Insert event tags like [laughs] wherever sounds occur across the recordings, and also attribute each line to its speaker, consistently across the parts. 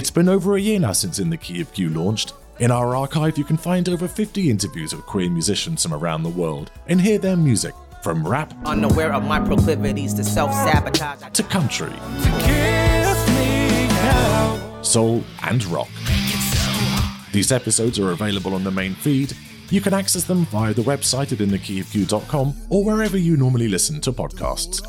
Speaker 1: It's been over a year now since In the Key of Q launched. In our archive, you can find over 50 interviews with queer musicians from around the world and hear their music from rap
Speaker 2: Unaware of my proclivities to self sabotage.
Speaker 1: to country, soul, and rock. These episodes are available on the main feed. You can access them via the website at inthekeyofq.com or wherever you normally listen to podcasts.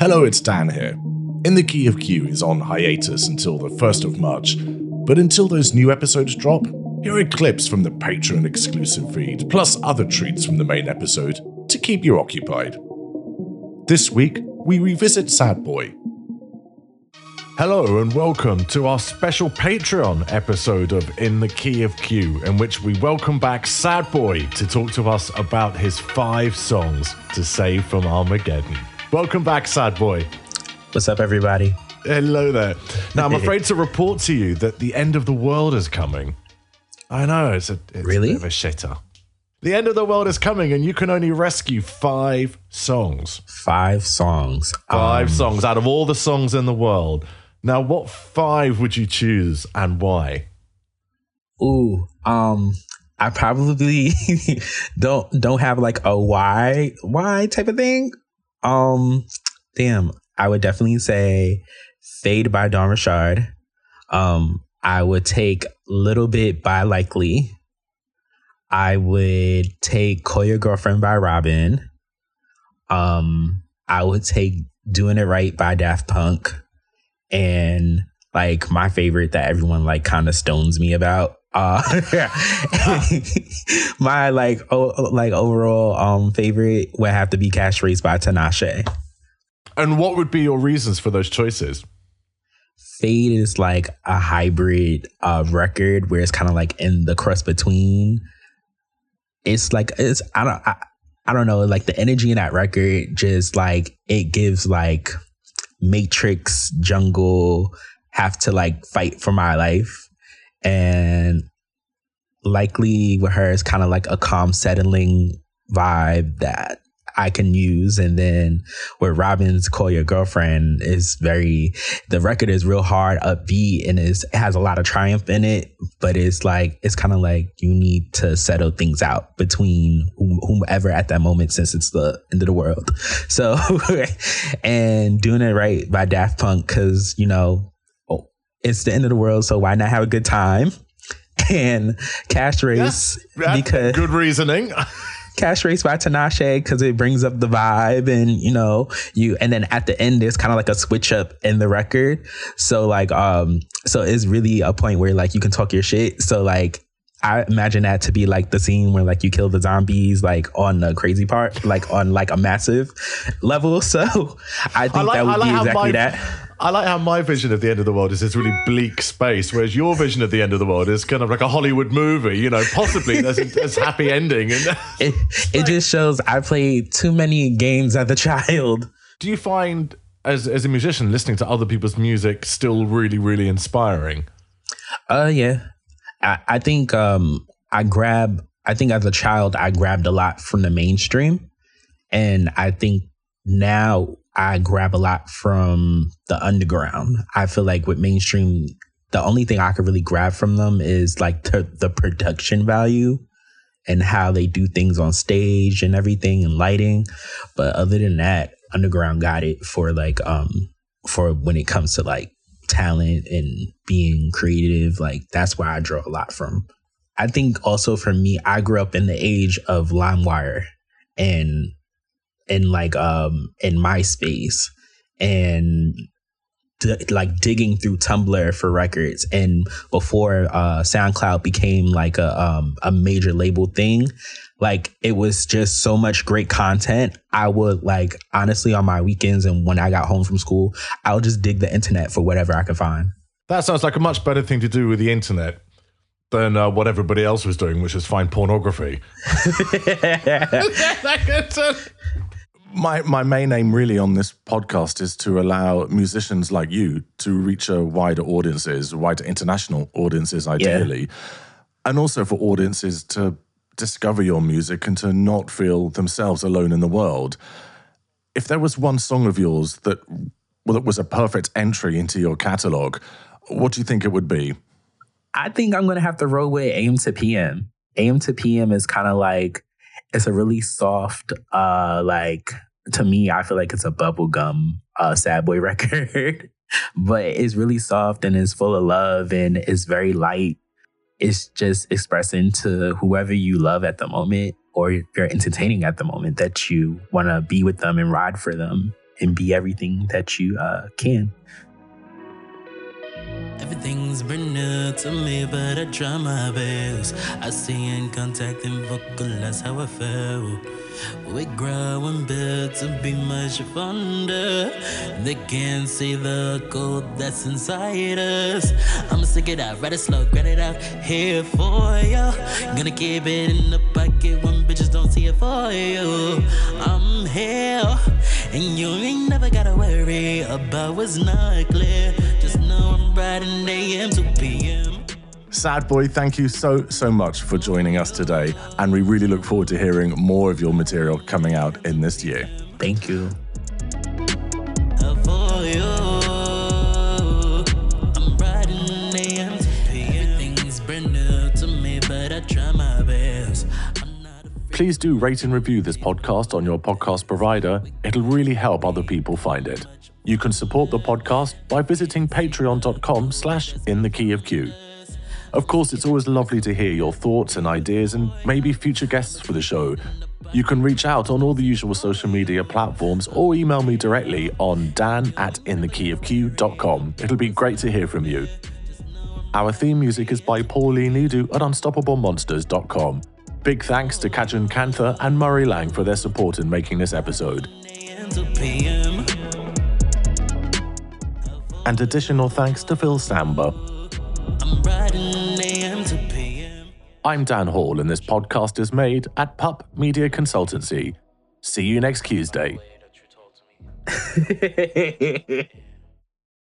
Speaker 1: Hello, it's Dan here. In the Key of Q is on hiatus until the 1st of March, but until those new episodes drop, here are clips from the Patreon exclusive feed, plus other treats from the main episode to keep you occupied. This week, we revisit Sad Boy. Hello, and welcome to our special Patreon episode of In the Key of Q, in which we welcome back Sad Boy to talk to us about his five songs to save from Armageddon. Welcome back, Sad Boy.
Speaker 3: What's up, everybody?
Speaker 1: Hello there. Now, I'm afraid to report to you that the end of the world is coming. I know, it's a, it's
Speaker 3: Really?
Speaker 1: a bit of a shitter. The end of the world is coming, and you can only rescue five songs.
Speaker 3: Five songs.
Speaker 1: Five
Speaker 3: Um,
Speaker 1: songs out of all the songs in the world. Now, what five would you choose and why?
Speaker 3: Ooh. Um. I probably [laughs] don't don't have like a why why type of thing. Um. Damn. I would definitely say "Fade" by Don Richard. Um. I would take "Little Bit" by Lykke Li. I would take "Call Your Girlfriend" by Robyn. Um. I would take "Doing It Right" by Daft Punk. and like my favorite that everyone like kind of stones me about uh [laughs] my like oh, like overall um favorite would have to be cash race by Tinashe.
Speaker 1: And what would be your reasons for those choices?
Speaker 3: fade is like a hybrid uh record where it's kind of like in the crust between it's like it's i don't I, I don't know like the energy in that record just like it gives like matrix jungle have to like fight for my life and Lykke Li with her is kind of like a calm settling vibe that I can use. And then with Robyn's Call Your Girlfriend is very the record is real hard upbeat and it has a lot of triumph in it. But it's like it's kind of like you need to settle things out between whomever at that moment since it's the end of the world. [laughs] So [laughs] and doing it right by Daft Punk because you know oh, it's the end of the world so why not have a good time? [laughs] And Cash Race
Speaker 1: Yeah,
Speaker 3: because
Speaker 1: good reasoning.
Speaker 3: Cash Race by Tinashe because it brings up the vibe and you know you and then at the end there's kind of like a switch up in the record. So like um so it's really a point where like you can talk your shit. So like I imagine that to be like the scene where like you kill the zombies like on the crazy part like on like a massive level [laughs] so I think that would be exactly
Speaker 1: my,
Speaker 3: that
Speaker 1: I like how my vision of the end of the world is this really bleak space, whereas your vision of the end of the world is kind of like a Hollywood movie. You know, possibly there's a, there's happy ending. And [laughs]
Speaker 3: it, it just shows I played too many games as a child
Speaker 1: do you find, as as a musician, listening to other people's music still really, really inspiring?
Speaker 3: Uh yeah. I, I think um I grab I think as a child I grabbed a lot from the mainstream. And I think now I grab a lot from the underground. I feel like with mainstream, the only thing I could really grab from them is like the, the production value and how they do things on stage and everything and lighting. But other than that, underground got it for like um for when it comes to like talent and being creative. Like that's where I draw a lot from. I think also for me, I grew up in the age of LimeWire and and like um in MySpace and d- like digging through Tumblr for records and before uh SoundCloud became like a um a major label thing like it was just so much great content I would like honestly on my weekends and when I got home from school I would just dig the internet for whatever I could find
Speaker 1: That sounds like a much better thing to do with the internet than uh, what everybody else was doing, which is find pornography. [laughs] [laughs] my my main aim really on this podcast is to allow musicians like you to reach a wider audiences, wider international audiences, ideally, and also for audiences to discover your music and to not feel themselves alone in the world. If there was one song of yours that well, it was a perfect entry into your catalog, what do you think it would be?
Speaker 3: I think I'm gonna have to roll with AM to PM. AM to PM is kind of like it's a really soft, uh, like to me, I feel like it's a bubblegum uh sad boy [laughs] record. but it's really soft and it's full of love and it's very light. It's just expressing to whoever you love at the moment or you're entertaining at the moment that you want to be with them and ride for them and be everything that you uh, can.
Speaker 4: Everything's brand new to me, but I try my best. I see in contact and vocalize how I feel. We grow and build to be much fonder. They can't see the gold that's inside us. I'ma stick it out, write it slow, grind it out here for you. Gonna keep it in the pocket when bitches don't see it for you. I'm here, and you ain't never gotta worry about what's not clear. Just I'm to PM.
Speaker 1: Sad Boy, thank you so, so much for joining us today. And we really look forward to hearing more of your material coming out in this year.
Speaker 3: Thank you.
Speaker 4: for you. I'm riding AM to PM. Everything's brand new to me, but I try my best. I'm not afraid.
Speaker 1: Please do rate and review this podcast on your podcast provider. It'll really help other people find it. You can support the podcast by visiting patreon.com slash in the key of Q. Of course, it's always lovely to hear your thoughts and ideas and maybe future guests for the show. You can reach out on all the usual social media platforms or email me directly on dan at inthekeyofq.com. It'll be great to hear from you. Our theme music is by Pauline Nidu at unstoppablemonsters.com. Big thanks to Kajan Kantha and Murray Lang for their support in making this episode. And additional thanks to Phil Samba.
Speaker 4: I'm
Speaker 1: Dan Hall, and this podcast is made at Pup Media Consultancy. See you next Tuesday. [laughs]